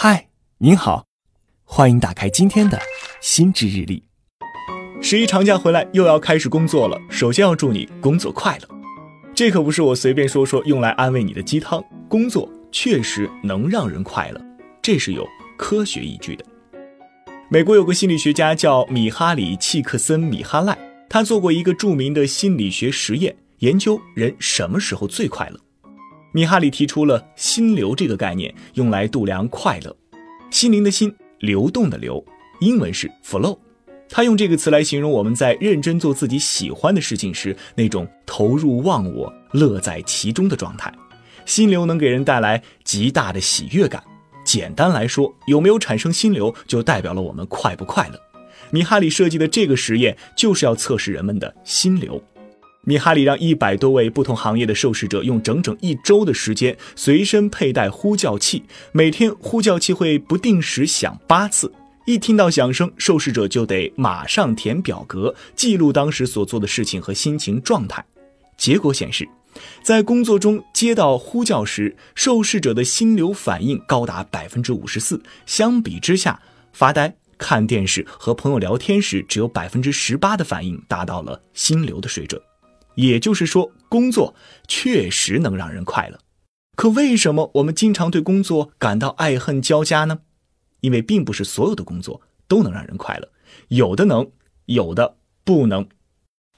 嗨，您好，欢迎打开今天的心之日历。十一长假回来又要开始工作了，首先要祝你工作快乐。这可不是我随便说说用来安慰你的鸡汤，工作确实能让人快乐，这是有科学依据的。美国有个心理学家叫米哈里·契克森·米哈赖，他做过一个著名的心理学实验，研究人什么时候最快乐。米哈里提出了“心流”这个概念，用来度量快乐。心灵的心，流动的流，英文是 flow。他用这个词来形容我们在认真做自己喜欢的事情时那种投入忘我、乐在其中的状态。心流能给人带来极大的喜悦感。简单来说，有没有产生心流，就代表了我们快不快乐。米哈里设计的这个实验，就是要测试人们的心流。米哈里让一百多位不同行业的受试者用整整一周的时间随身佩戴呼叫器，每天呼叫器会不定时响八次。一听到响声，受试者就得马上填表格，记录当时所做的事情和心情状态。结果显示，在工作中接到呼叫时，受试者的心流反应高达百分之五十四。相比之下，发呆、看电视和朋友聊天时，只有百分之十八的反应达到了心流的水准。也就是说，工作确实能让人快乐，可为什么我们经常对工作感到爱恨交加呢？因为并不是所有的工作都能让人快乐，有的能，有的不能。《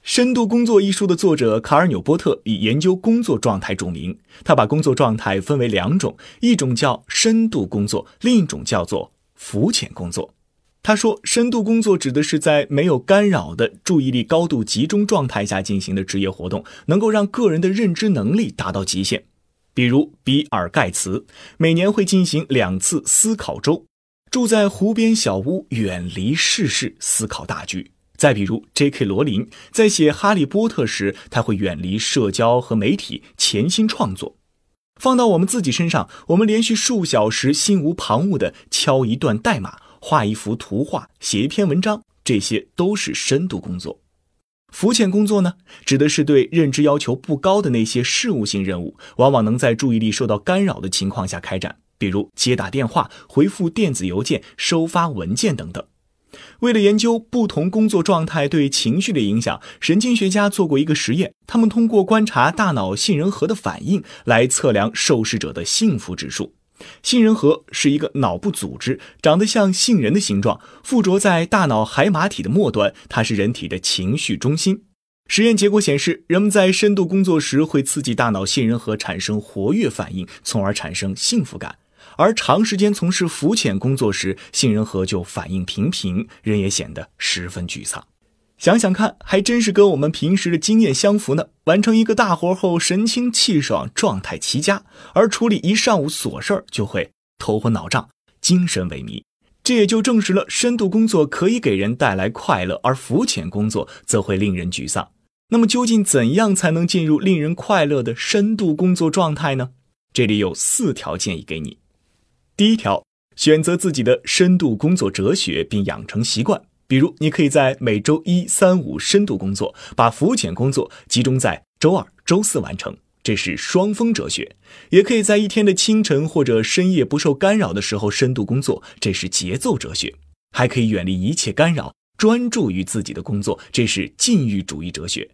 深度工作》一书的作者卡尔纽波特以研究工作状态著名，他把工作状态分为两种，一种叫深度工作，另一种叫做浮浅工作。他说，深度工作指的是在没有干扰的注意力高度集中状态下进行的职业活动，能够让个人的认知能力达到极限。比如，比尔盖茨每年会进行两次思考周，住在湖边小屋，远离世事，思考大局。再比如，J.K. 罗琳在写《哈利波特》时，他会远离社交和媒体，潜心创作。放到我们自己身上，我们连续数小时心无旁骛地敲一段代码。画一幅图画，写一篇文章，这些都是深度工作。浮浅工作呢，指的是对认知要求不高的那些事务性任务，往往能在注意力受到干扰的情况下开展，比如接打电话、回复电子邮件、收发文件等等。为了研究不同工作状态对情绪的影响，神经学家做过一个实验，他们通过观察大脑杏仁核的反应来测量受试者的幸福指数。杏仁核是一个脑部组织，长得像杏仁的形状，附着在大脑海马体的末端。它是人体的情绪中心。实验结果显示，人们在深度工作时会刺激大脑杏仁核产生活跃反应，从而产生幸福感；而长时间从事浮浅工作时，杏仁核就反应平平，人也显得十分沮丧。想想看，还真是跟我们平时的经验相符呢。完成一个大活后，神清气爽，状态极佳；而处理一上午琐事儿，就会头昏脑胀，精神萎靡。这也就证实了，深度工作可以给人带来快乐，而浮浅工作则会令人沮丧。那么，究竟怎样才能进入令人快乐的深度工作状态呢？这里有四条建议给你。第一条，选择自己的深度工作哲学，并养成习惯。比如，你可以在每周一、三、五深度工作，把浮浅工作集中在周二、周四完成，这是双峰哲学；也可以在一天的清晨或者深夜不受干扰的时候深度工作，这是节奏哲学；还可以远离一切干扰，专注于自己的工作，这是禁欲主义哲学。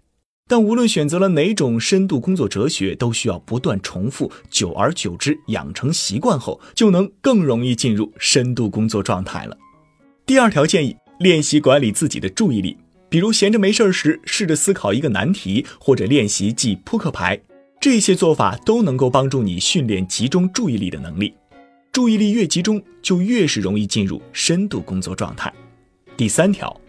但无论选择了哪种深度工作哲学，都需要不断重复，久而久之养成习惯后，就能更容易进入深度工作状态了。第二条建议。练习管理自己的注意力，比如闲着没事儿时试着思考一个难题，或者练习记扑克牌，这些做法都能够帮助你训练集中注意力的能力。注意力越集中，就越是容易进入深度工作状态。第三条。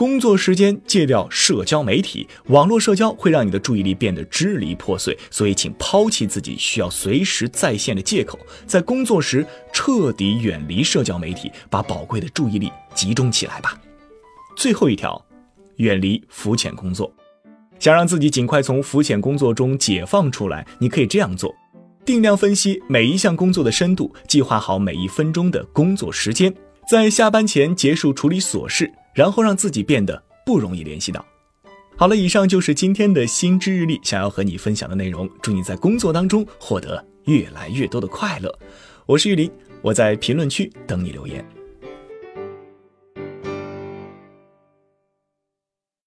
工作时间戒掉社交媒体，网络社交会让你的注意力变得支离破碎，所以请抛弃自己需要随时在线的借口，在工作时彻底远离社交媒体，把宝贵的注意力集中起来吧。最后一条，远离浮浅工作。想让自己尽快从浮浅工作中解放出来，你可以这样做：定量分析每一项工作的深度，计划好每一分钟的工作时间，在下班前结束处理琐事。然后让自己变得不容易联系到。好了，以上就是今天的心之日历想要和你分享的内容。祝你在工作当中获得越来越多的快乐。我是玉林，我在评论区等你留言。